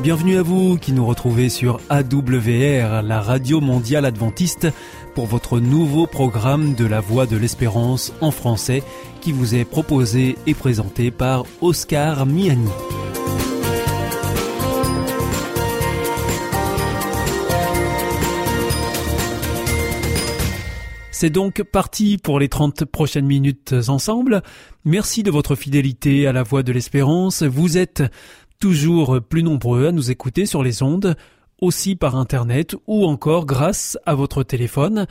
Bienvenue à vous qui nous retrouvez sur AWR, la radio mondiale adventiste, pour votre nouveau programme de la Voix de l'Espérance en français qui vous est proposé et présenté par Oscar Miani. C'est donc parti pour les 30 prochaines minutes ensemble. Merci de votre fidélité à la voix de l'espérance. Vous êtes toujours plus nombreux à nous écouter sur les ondes aussi par Internet ou encore grâce à votre téléphone.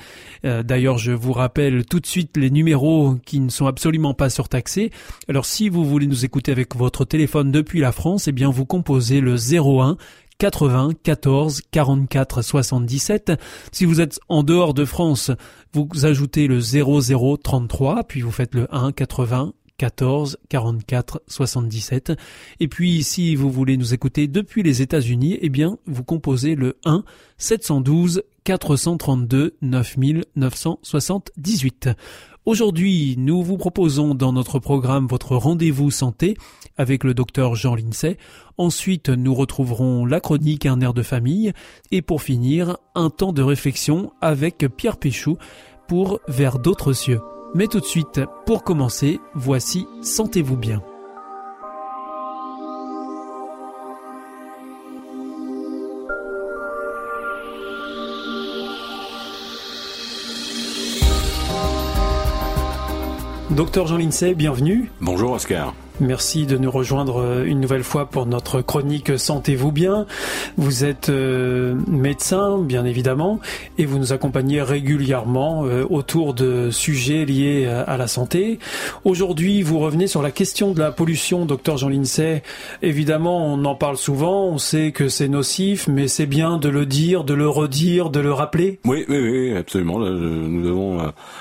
Euh, d'ailleurs, je vous rappelle tout de suite les numéros qui ne sont absolument pas surtaxés. Alors si vous voulez nous écouter avec votre téléphone depuis la France, eh bien vous composez le 01 80 14 44 77. Si vous êtes en dehors de France, vous ajoutez le 00 33, puis vous faites le 1 80 14 44 77. Et puis si vous voulez nous écouter depuis les États-Unis, eh bien vous composez le 1 712 432 9978. Aujourd'hui, nous vous proposons dans notre programme votre rendez-vous santé avec le docteur Jean Lincey. Ensuite, nous retrouverons la chronique Un air de famille. Et pour finir, un temps de réflexion avec Pierre Péchou pour Vers d'autres cieux. Mais tout de suite, pour commencer, voici Sentez-vous bien. Docteur Jean Lincey, bienvenue. Bonjour Oscar. Merci de nous rejoindre euh, une nouvelle fois pour notre chronique Sentez-vous bien. Vous êtes euh, médecin, bien évidemment, et vous nous accompagnez régulièrement euh, autour de sujets liés à, la santé. Aujourd'hui, vous revenez sur la question de la pollution, docteur Jean Lincey. Évidemment, on en parle souvent, on sait que c'est nocif, mais c'est bien de le dire, de le redire, de le rappeler. Oui, oui, oui, absolument. Nous avons,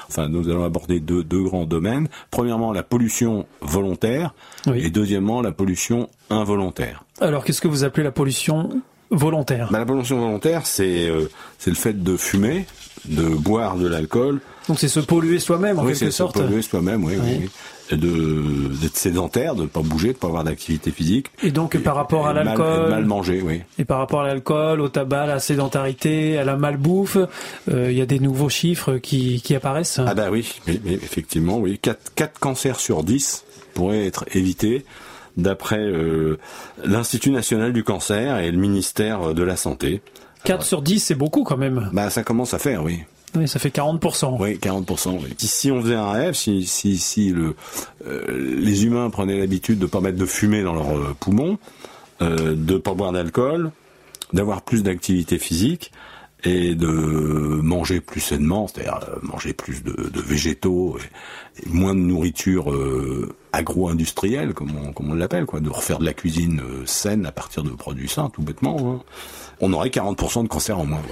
enfin, nous allons aborder deux, deux grands domaines. Premièrement, la pollution volontaire et deuxièmement, la pollution involontaire. Alors, qu'est-ce que vous appelez la pollution volontaire? Bah, La pollution volontaire, c'est euh, c'est le fait de fumer, de boire de l'alcool. Donc c'est se polluer soi-même en quelque sorte. Oui, se polluer soi-même, oui, oui. D'être sédentaire, de ne pas bouger, de ne pas avoir d'activité physique. Et donc par rapport à l'alcool, mal, manger, oui. Et par rapport à l'alcool, au tabac, à la sédentarité, à la malbouffe, euh, il y a des nouveaux chiffres qui, qui apparaissent. Ah bah oui, mais, effectivement, oui. 4, 4 cancers sur 10 pourrait être évité d'après euh, l'Institut national du cancer et le ministère de la Santé. 4 sur 10, c'est beaucoup quand même. Bah ça commence à faire, oui. Oui, ça fait 40%. Oui, 40%. Si, on faisait un rêve, si, si, si le, euh, les humains prenaient l'habitude de ne pas mettre de fumée dans leurs euh, poumons, de ne pas boire d'alcool, d'avoir plus d'activité physique, et de manger plus sainement, c'est-à-dire euh, manger plus de, végétaux et, moins de nourriture euh, agro-industrielle, comme on, comme on l'appelle, quoi, de refaire de la cuisine euh, saine à partir de produits sains, tout bêtement, hein. on aurait 40% de cancer en moins.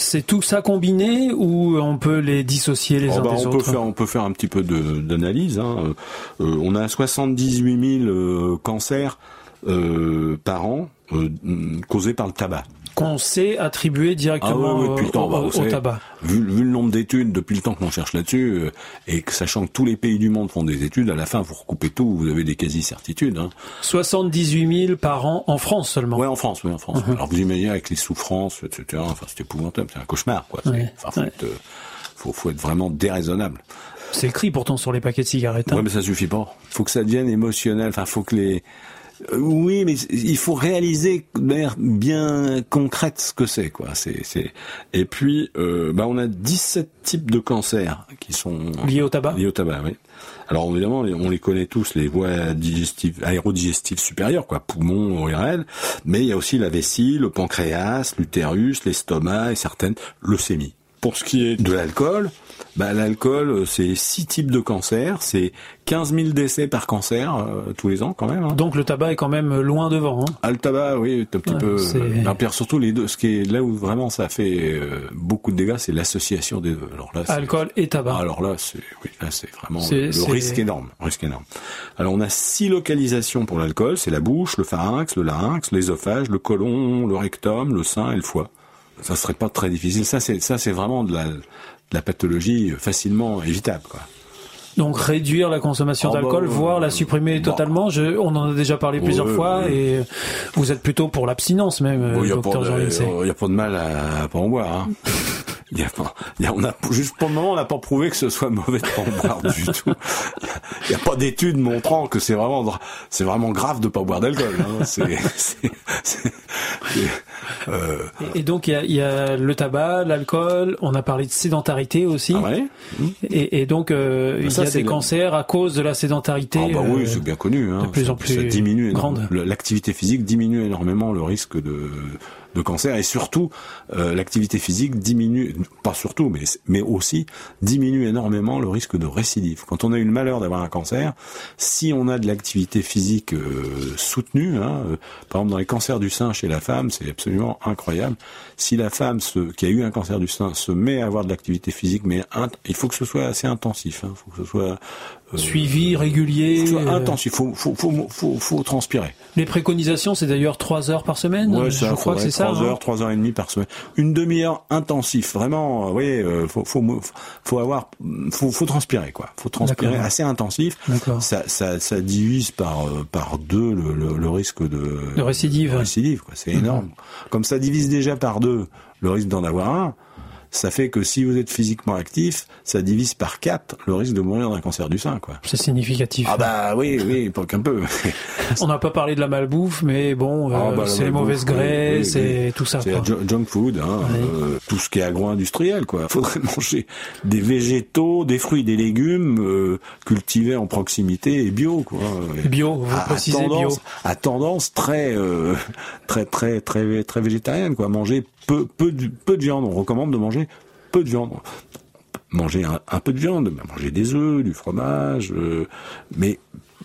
C'est tout ça combiné ou on peut les dissocier les oh, uns bah, des on autres peut faire, On peut faire un petit peu d'analyse. Hein. on a 78 000 cancers par an causés par le tabac qu'on sait attribuer directement ah au, bah, tabac. Vu, le nombre d'études depuis le temps qu'on cherche là-dessus, euh, et que sachant que tous les pays du monde font des études, à la fin vous recoupez tout, vous avez des quasi-certitudes. Hein. 78 000 par an en France seulement. Oui, en France, oui, en France. Uh-huh. Alors vous imaginez avec les souffrances, etc. Enfin, c'est épouvantable, c'est un cauchemar, quoi. Enfin, euh, faut, être, vraiment déraisonnable. C'est le cri pourtant sur les paquets de cigarettes. Hein. Ouais, mais ça suffit pas. Faut que ça devienne émotionnel. Enfin, faut que les oui, mais il faut réaliser de manière bien concrète ce que c'est, quoi. C'est, c'est. Et puis, euh, bah, on a 17 types de cancers qui sont liés au tabac. Liés au tabac, oui. Alors évidemment, on les connaît tous, les voies digestives, aérodigestives supérieures, quoi, poumons, ORL, mais il y a aussi la vessie, le pancréas, l'utérus, l'estomac et certaines leucémies. Pour ce qui est de l'alcool, bah, l'alcool, euh, c'est six types de cancers, c'est 15 000 décès par cancer euh, tous les ans quand même. Hein. Donc le tabac est quand même loin devant. Hein. Ah, le tabac, oui, un petit peu. Euh, pire surtout les deux. Ce qui est là où vraiment ça fait beaucoup de dégâts, c'est l'association des deux. Alors là, alcool et tabac. Alors là, c'est oui, là c'est vraiment le risque énorme, risque énorme. Alors on a six localisations pour l'alcool, c'est la bouche, le pharynx, le larynx, l'ésophage, le côlon, le rectum, le sein et le foie ça serait pas très difficile. Ça, c'est ça, c'est vraiment de la, de la pathologie facilement évitable, quoi. Donc réduire la consommation Ah bah, d'alcool, euh, voire la supprimer bah. totalement. Je, on en a déjà parlé plusieurs fois et vous êtes plutôt pour l'abstinence même, euh, Il n'y a, pas docteur Jean de- Lindsay. y a pas de mal à, à pas en boire. Hein. Y a pas, y a- on a, juste pour le moment, on n'a pas prouvé que ce soit mauvais de pas boire du tout. Il n'y a pas d'études montrant que c'est vraiment, c'est vraiment grave de pas boire d'alcool. Hein. C'est, c'est- c'est- c'est- euh, Et, et donc il y a, il y a le tabac, l'alcool. On a parlé de sédentarité aussi. ah ouais? Et, et donc euh, il ça, y a des cancers à cause de la sédentarité. Ah bah euh, oui, c'est bien connu. Hein. de plus en plus ça diminue grande. L'activité physique diminue énormément le risque de, de cancer et surtout euh, l'activité physique diminue, pas surtout, mais mais aussi diminue énormément le risque de récidive. Quand on a eu le malheur d'avoir un cancer, si on a de l'activité physique euh, soutenue, hein, euh, par exemple dans les cancers du sein chez la femme, c'est absolument incroyable. Si la femme se, qui a eu un cancer du sein se met à avoir de l'activité physique, mais il faut que ce soit assez intensif. Il faut que ce soit suivi régulier. faut que ce soit euh, intensif, faut, faut, faut, faut, faut transpirer. Les préconisations, c'est d'ailleurs trois heures par semaine. Ouais, je crois que c'est ça. Trois hein. heures, trois heures et demie par semaine. Une demi-heure intensif, vraiment. euh, euh, faut, faut, avoir, faut, faut transpirer quoi. Faut transpirer assez intensif. Ça, ça, ça divise par euh, par deux le, le, le risque de, De récidive. de récidive, quoi. C'est énorme. Comme ça divise déjà par deux le risque d'en avoir un. Ça fait que si vous êtes physiquement actif, ça divise par quatre le risque de mourir d'un cancer du sein, quoi. C'est significatif. Ah bah oui, oui, pas qu'un peu. On n'a pas parlé de la malbouffe, mais bon, Ah euh, bah, la c'est les mauvaises graisses, oui, c'est oui. tout ça. C'est junk food, hein, Oui. euh, tout ce qui est agro-industriel, quoi. Faudrait manger des végétaux, des fruits, des légumes euh, cultivés en proximité et bio, quoi. Bio, vous À- à précisez tendance, bio. à tendance très, euh, très, très, très, très végétarienne, quoi. Manger peu, de, viande. On recommande de manger peu de viande. Manger un, peu de viande, manger des œufs, du fromage, euh, mais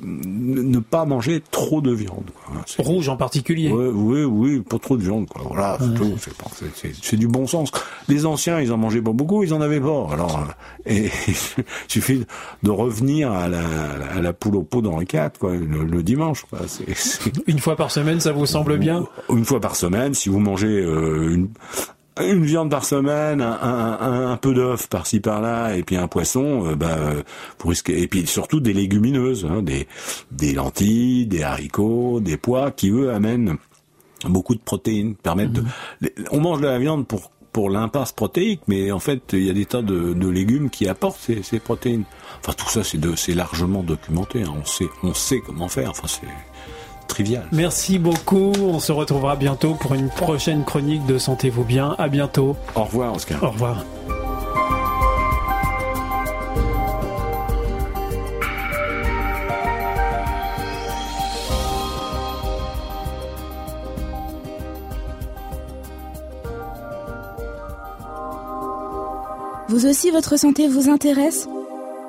ne pas manger trop de viande. Quoi. C'est- Rouge en particulier. Ouais, oui, oui, pas trop de viande, quoi. Voilà, c'est tout. C'est du bon sens. Les anciens, ils en mangeaient pas beaucoup, ils en avaient pas. Alors, euh, et il suffit de revenir à la, à la poule au pot les quatre, quoi, le, le dimanche, quoi. Une fois par semaine, ça vous semble bien? Une fois par semaine, si vous mangez euh, une une viande par semaine, un, un, peu d'œuf par-ci par-là, et puis un poisson, euh, bah, euh, vous risquez, et puis surtout des légumineuses, hein, des, des lentilles, des haricots, des pois, qui eux amènent beaucoup de protéines, permettent de, les- on mange de la viande pour pour l'impasse protéique, mais en fait, il y a des tas de, de légumes qui apportent ces, ces protéines. Enfin, tout ça, c'est largement documenté. hein. On sait, on sait comment faire. Enfin, c'est trivial. Merci beaucoup. On se retrouvera bientôt pour une prochaine chronique de Sentez-vous bien. À bientôt. Au revoir, Oscar. Au revoir. Vous aussi, votre santé vous intéresse?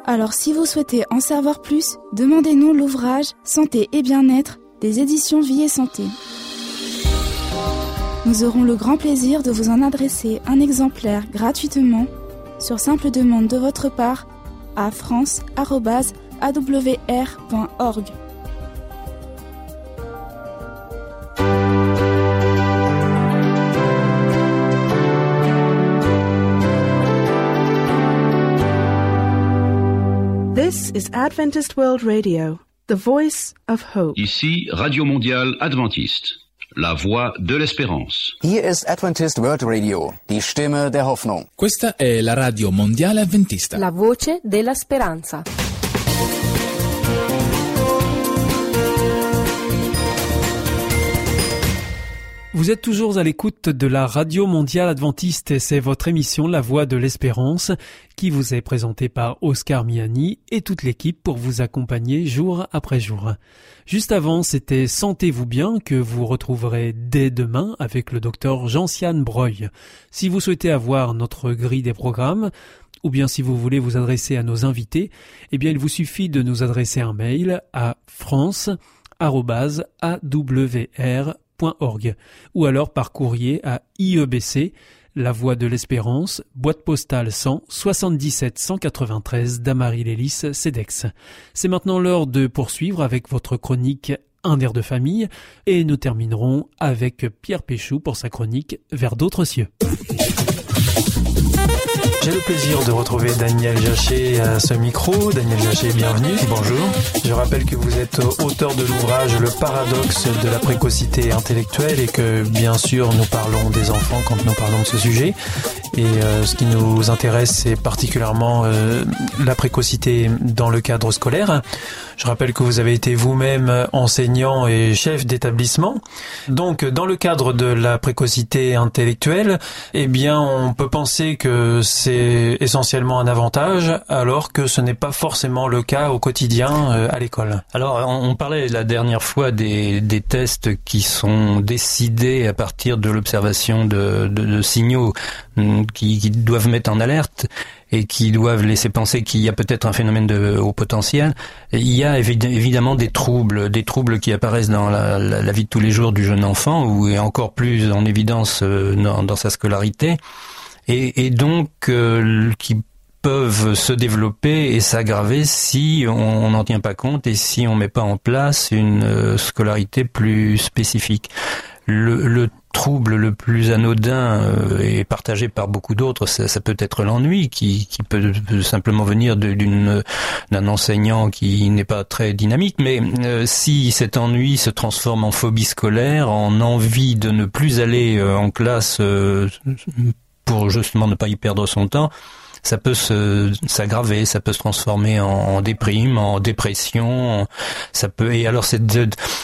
Alors si vous souhaitez en savoir plus, demandez-nous l'ouvrage Santé et bien-être des éditions Vie et Santé. Nous aurons le grand plaisir de vous en adresser un exemplaire gratuitement sur simple demande de votre part à france.awr.org. This is Adventist World Radio, the voice of hope. Ici Radio Mondiale Adventiste, la voix de l'espérance. Hier ist Adventist World Radio, die Stimme der Hoffnung. Questa è la radio mondiale avventista. La voce della speranza. Vous êtes toujours à l'écoute de la Radio Mondiale Adventiste et c'est votre émission La Voix de l'Espérance qui vous est présentée par Oscar Miani et toute l'équipe pour vous accompagner jour après jour. Juste avant, c'était Sentez-vous bien que vous retrouverez dès demain avec le docteur Jean-Sian Breuil. Si vous souhaitez avoir notre grille des programmes, ou bien si vous voulez vous adresser à nos invités, eh bien il vous suffit de nous adresser un mail à ou alors par courrier à IEBC, La Voie de l'Espérance, boîte postale 100 77 193 Damary-Lélis, CEDEX. C'est maintenant l'heure de poursuivre avec votre chronique Un air de famille et nous terminerons avec Pierre Péchou pour sa chronique Vers d'autres cieux. J'ai le plaisir de retrouver Daniel Jachet à ce micro. Daniel Jachet, bienvenue. Bonjour. Je rappelle que vous êtes auteur de l'ouvrage Le paradoxe de la précocité intellectuelle et que bien sûr nous parlons des enfants quand nous parlons de ce sujet. Et euh, ce qui nous intéresse, c'est particulièrement euh, la précocité dans le cadre scolaire. Je rappelle que vous avez été vous-même enseignant et chef d'établissement. Donc, dans le cadre de la précocité intellectuelle, eh bien, on peut penser que c'est essentiellement un avantage, alors que ce n'est pas forcément le cas au quotidien euh, à l'école. Alors, on parlait la dernière fois des, des tests qui sont décidés à partir de l'observation de, de, signaux mm, qui, doivent mettre en alerte et qui doivent laisser penser qu'il y a peut-être un phénomène de haut potentiel. il y a évidemment des troubles, des troubles qui apparaissent dans la, vie de tous les jours du jeune enfant, ou encore plus en évidence euh, dans sa scolarité, et, et donc euh, qui peuvent se développer et s'aggraver si on n'en tient pas compte et si on met pas en place une euh, scolarité plus spécifique. Le, le trouble le plus anodin euh, et partagé par beaucoup d'autres, ça, ça, peut être l'ennui qui, qui peut, simplement venir d'un enseignant qui n'est pas très dynamique. Mais euh, si cet ennui se transforme en phobie scolaire, en envie de ne plus aller euh, en classe euh, pour justement ne pas y perdre son temps, ça peut s'aggraver, ça peut se transformer en, en, déprime, en dépression, ça peut et alors cette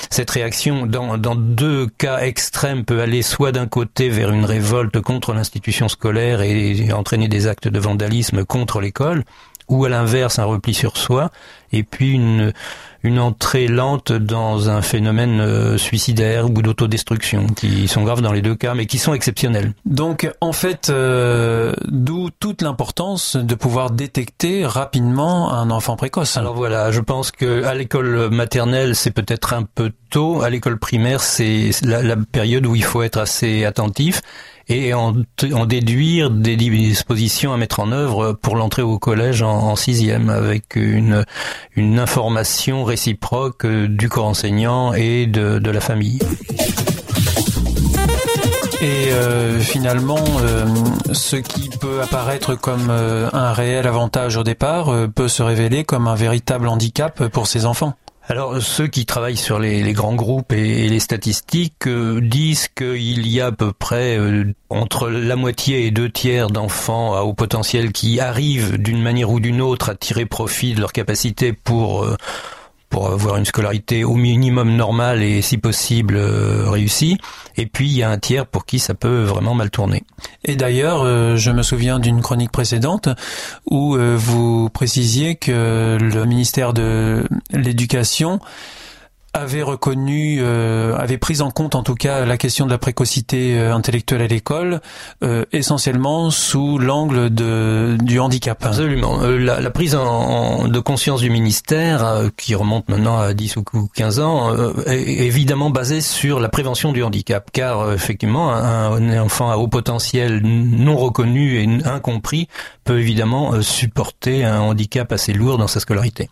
cette réaction dans, dans deux cas extrêmes peut aller soit d'un côté vers une révolte contre l'institution scolaire et, et entraîner des actes de vandalisme contre l'école, ou à l'inverse un repli sur soi, et puis une, une entrée lente dans un phénomène euh, suicidaire ou d'autodestruction, qui sont graves dans les deux cas, mais qui sont exceptionnels. Donc en fait, euh, d'où toute l'importance de pouvoir détecter rapidement un enfant précoce. Alors voilà, je pense que à l'école maternelle, c'est peut-être un peu tôt, à l'école primaire, c'est la, la période où il faut être assez attentif et en, en, déduire des dispositions à mettre en œuvre pour l'entrée au collège en, en, sixième avec une, une information réciproque du corps enseignant et de, de la famille. Et euh, finalement, euh, ce qui peut apparaître comme euh, un réel avantage au départ euh, peut se révéler comme un véritable handicap pour ces enfants. Alors ceux qui travaillent sur les, grands groupes et, les statistiques euh, disent qu'il y a à peu près euh, entre la moitié et deux tiers d'enfants à haut potentiel qui arrivent d'une manière ou d'une autre à tirer profit de leur capacité pour euh, pour avoir une scolarité au minimum normale et si possible euh, réussie. Et puis il y a un tiers pour qui ça peut vraiment mal tourner. Et d'ailleurs, euh, je me souviens d'une chronique précédente où euh, vous précisiez que le ministère de l'Éducation avait reconnu, euh, avait pris en compte en tout cas la question de la précocité euh, intellectuelle à l'école, euh, essentiellement sous l'angle de du handicap. Absolument. Euh, la, la, prise en, en, de conscience du ministère, euh, qui remonte maintenant à 10 ou 15 ans, euh, est évidemment basée sur la prévention du handicap, car effectivement, un, un, enfant à haut potentiel non reconnu et incompris peut évidemment supporter un handicap assez lourd dans sa scolarité.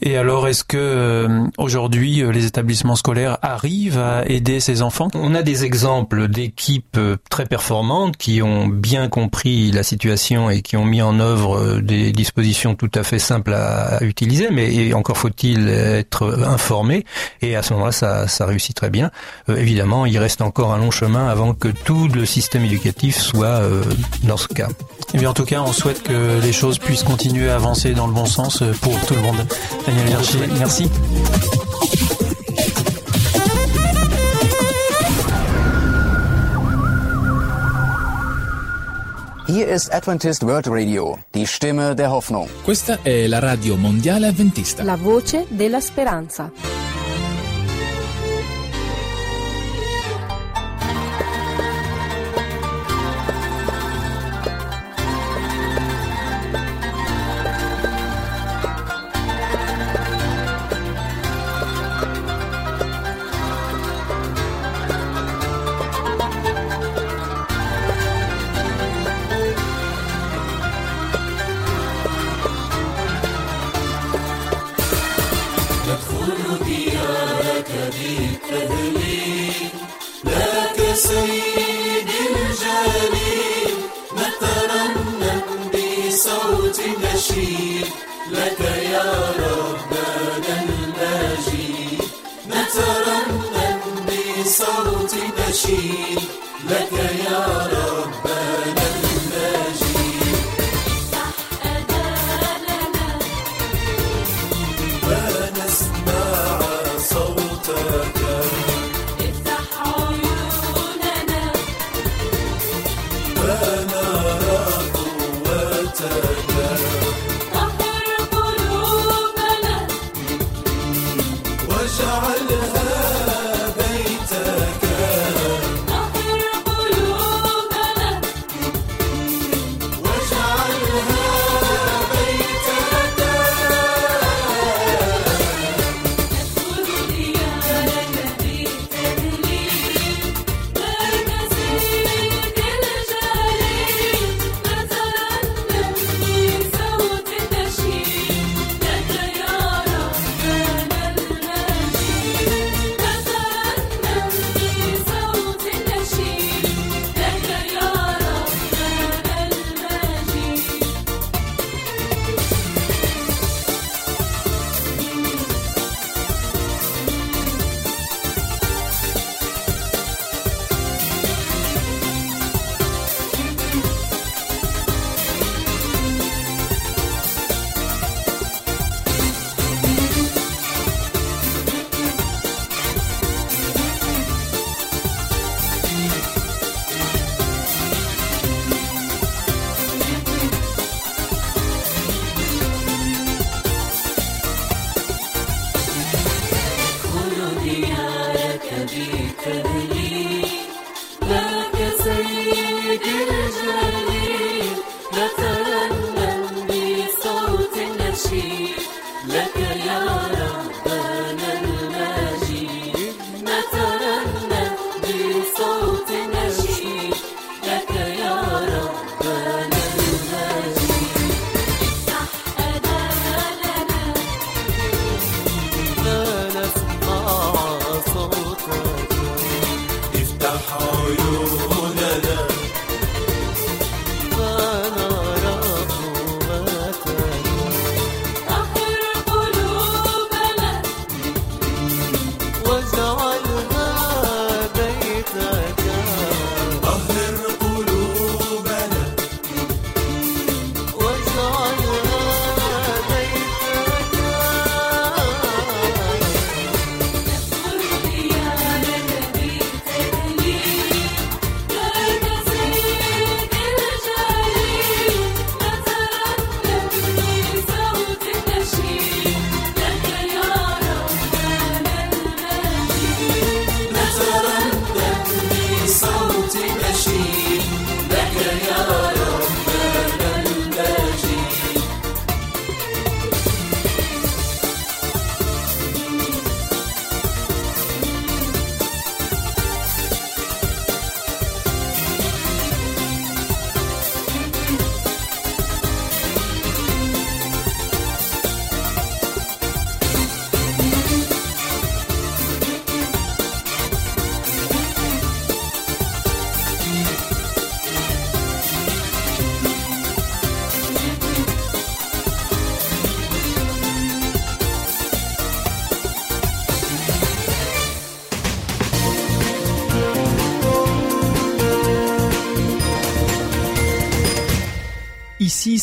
Et alors, est-ce que aujourd'hui les établissements scolaires arrivent à aider ces enfants? On a des exemples d'équipes très performantes qui ont bien compris la situation et qui ont mis en œuvre des dispositions tout à fait simples à, utiliser, mais encore faut-il être informé. Et à ce moment-là, ça, ça réussit très bien. Euh, évidemment, il reste encore un long chemin avant que tout le système éducatif soit euh, dans ce cas. Et eh bien, en tout cas, on souhaite que les choses puissent continuer à avancer dans le bon sens pour tout le monde. Daniel Hergé, merci. Hier ist Adventist World Radio, die Stimme der Hoffnung. Questa è la radio mondiale adventista. La voce della speranza.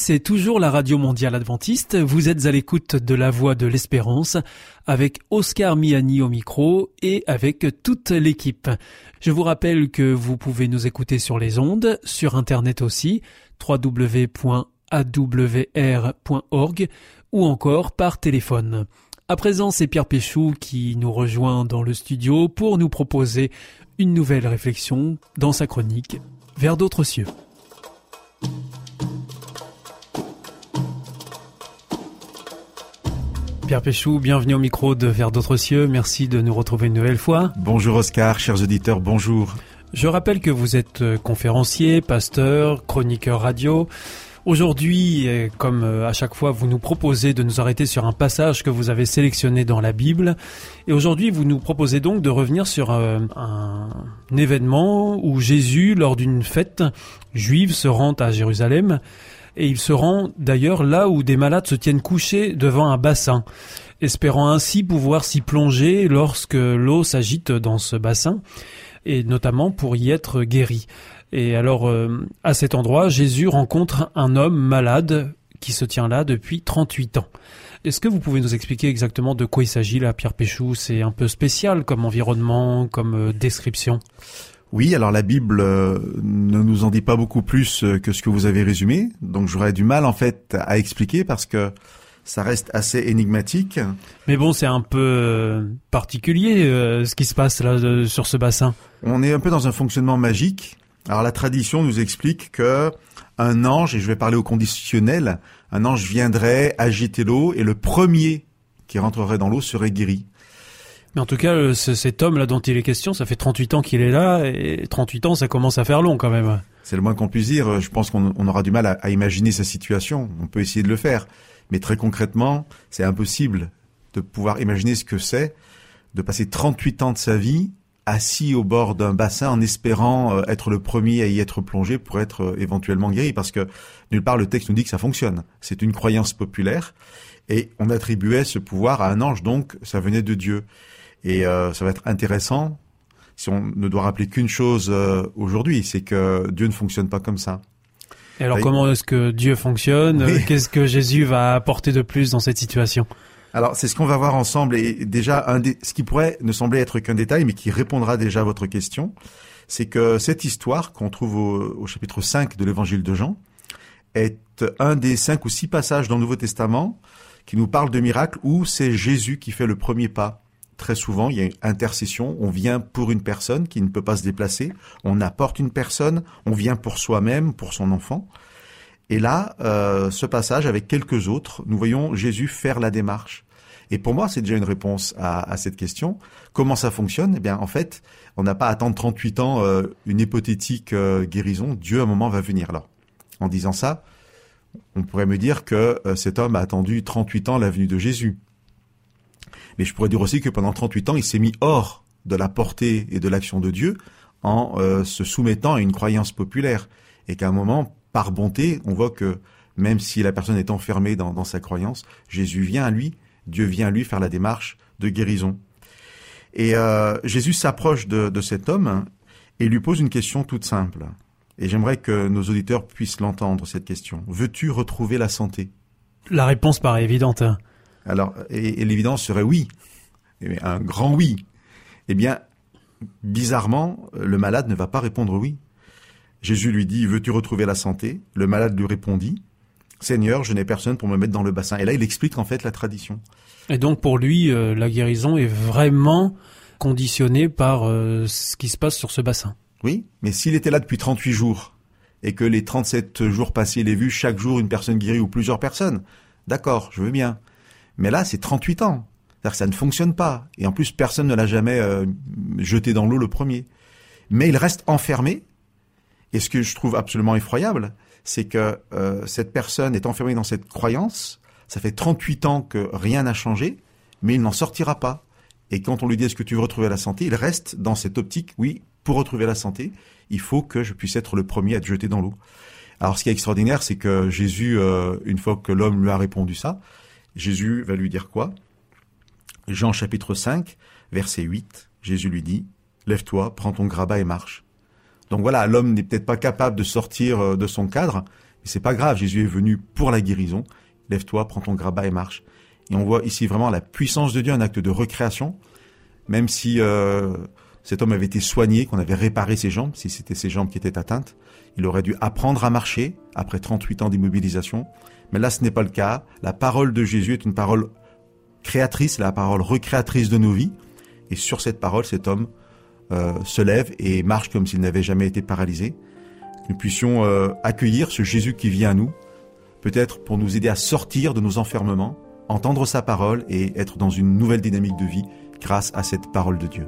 C'est toujours la Radio Mondiale Adventiste. Vous êtes à l'écoute de la Voix de l'Espérance avec Oscar Miani au micro et avec toute l'équipe. Je vous rappelle que vous pouvez nous écouter sur les ondes, sur Internet aussi, www.awr.org ou encore par téléphone. À présent, c'est Pierre Péchou qui nous rejoint dans le studio pour nous proposer une nouvelle réflexion dans sa chronique Vers d'autres cieux. Pierre Péchou, bienvenue au micro de Vers d'autres cieux. Merci de nous retrouver une nouvelle fois. Bonjour Oscar, chers auditeurs, bonjour. Je rappelle que vous êtes euh, conférencier, pasteur, chroniqueur radio. Aujourd'hui, euh, comme euh, à chaque fois, vous nous proposez de nous arrêter sur un passage que vous avez sélectionné dans la Bible. Et aujourd'hui, vous nous proposez donc de revenir sur euh, un, événement où Jésus, lors d'une fête juive, se rend à Jérusalem. Et il se rend d'ailleurs là où des malades se tiennent couchés devant un bassin, espérant ainsi pouvoir s'y plonger lorsque l'eau s'agite dans ce bassin, et notamment pour y être guéri. Et alors, euh, à cet endroit, Jésus rencontre un homme malade qui se tient là depuis 38 ans. Est-ce que vous pouvez nous expliquer exactement de quoi il s'agit là, Pierre Péchou? C'est un peu spécial comme environnement, comme euh, description. Oui, alors la Bible euh, ne nous en dit pas beaucoup plus euh, que ce que vous avez résumé, donc j'aurais du mal en fait à expliquer parce que ça reste assez énigmatique. Mais bon, c'est un peu euh, particulier euh, ce qui se passe là euh, sur ce bassin. On est un peu dans un fonctionnement magique. Alors la tradition nous explique que un ange, et je vais parler au conditionnel, un ange viendrait agiter l'eau et le premier qui rentrerait dans l'eau serait guéri. Mais en tout cas, euh, ce- cet homme là dont il est question, ça fait 38 ans qu'il est là, et 38 ans, ça commence à faire long quand même. C'est le moins qu'on puisse dire. Je pense qu'on on aura du mal à, à imaginer sa situation. On peut essayer de le faire. Mais très concrètement, c'est impossible de pouvoir imaginer ce que c'est de passer 38 ans de sa vie assis au bord d'un bassin en espérant euh, être le premier à y être plongé pour être euh, éventuellement guéri. Parce que nulle part le texte nous dit que ça fonctionne. C'est une croyance populaire. Et on attribuait ce pouvoir à un ange, donc ça venait de Dieu. Et euh, ça va être intéressant si on ne doit rappeler qu'une chose euh, aujourd'hui, c'est que Dieu ne fonctionne pas comme ça. Et alors, comment est-ce que Dieu fonctionne Oui. Qu'est-ce que Jésus va apporter de plus dans cette situation? Alors, c'est ce qu'on va voir ensemble. Et déjà, un des, ce qui pourrait ne sembler être qu'un détail, mais qui répondra déjà à votre question, c'est que cette histoire qu'on trouve au, au chapitre 5 de l'évangile de Jean est un des cinq ou six passages dans le Nouveau Testament qui nous parle de miracles où c'est Jésus qui fait le premier pas. Très souvent, il y a une intercession, on vient pour une personne qui ne peut pas se déplacer, on apporte une personne, on vient pour soi-même, pour son enfant. Et là, euh, ce passage, avec quelques autres, nous voyons Jésus faire la démarche. Et pour moi, c'est déjà une réponse à, cette question. Comment ça fonctionne? Eh bien, en fait, on n'a pas à attendre 38 ans euh, une hypothétique euh, guérison. Dieu, à un moment, va venir. Alors, en disant ça, on pourrait me dire que cet homme a attendu 38 ans la venue de Jésus. Mais je pourrais dire aussi que pendant 38 ans, il s'est mis hors de la portée et de l'action de Dieu en euh, se soumettant à une croyance populaire. Et qu'à un moment, par bonté, on voit que même si la personne est enfermée dans, dans sa croyance, Jésus vient à lui, Dieu vient à lui faire la démarche de guérison. Et euh, Jésus s'approche de, de cet homme et lui pose une question toute simple. Et j'aimerais que nos auditeurs puissent l'entendre, cette question. Veux-tu retrouver la santé? La réponse paraît évidente. hein. Alors, et, et l'évidence serait oui. Et un grand oui. Eh bien, bizarrement, le malade ne va pas répondre oui. Jésus lui dit, veux-tu retrouver la santé? Le malade lui répondit, Seigneur, je n'ai personne pour me mettre dans le bassin. Et là, il explique en fait la tradition. Et donc pour lui, euh, la guérison est vraiment conditionnée par euh, ce qui se passe sur ce bassin. Oui, mais s'il était là depuis 38 jours, et que les 37 jours passés, il ait vu chaque jour une personne guérie ou plusieurs personnes, d'accord, je veux bien. Mais là, c'est 38 ans. C'est-à-dire que ça ne fonctionne pas. Et en plus, personne ne l'a jamais euh, jeté dans l'eau le premier. Mais il reste enfermé. Et ce que je trouve absolument effroyable, c'est que euh, cette personne est enfermée dans cette croyance. Ça fait 38 ans que rien n'a changé, mais il n'en sortira pas. Et quand on lui dit est-ce que tu veux retrouver la santé, il reste dans cette optique, oui, pour retrouver la santé, il faut que je puisse être le premier à être jeté dans l'eau. Alors ce qui est extraordinaire, c'est que Jésus, euh, une fois que l'homme lui a répondu ça, Jésus va lui dire quoi? Jean chapitre 5, verset 8, Jésus lui dit, Lève-toi, prends ton grabat et marche. Donc voilà, l'homme n'est peut-être pas capable de sortir euh, de son cadre, mais c'est pas grave, Jésus est venu pour la guérison. Lève-toi, prends ton grabat et marche. Et on voit ici vraiment la puissance de Dieu, un acte de recréation, même si euh, cet homme avait été soigné, qu'on avait réparé ses jambes, si c'était ses jambes qui étaient atteintes, il aurait dû apprendre à marcher après 38 ans d'immobilisation. Mais là, ce n'est pas le cas. La parole de Jésus est une parole créatrice, la parole recréatrice de nos vies. Et sur cette parole, cet homme euh, se lève et marche comme s'il n'avait jamais été paralysé. Nous puissions euh, accueillir ce Jésus qui vient à nous, peut-être pour nous aider à sortir de nos enfermements, entendre sa parole et être dans une nouvelle dynamique de vie grâce à cette parole de Dieu.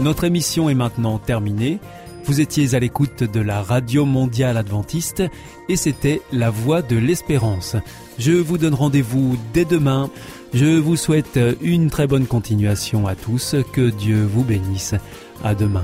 Notre émission est maintenant terminée. Vous étiez à l'écoute de la Radio Mondiale Adventiste et c'était La Voix de l'Espérance. Je vous donne rendez-vous dès demain. Je vous souhaite une très bonne continuation à tous. Que Dieu vous bénisse. À demain.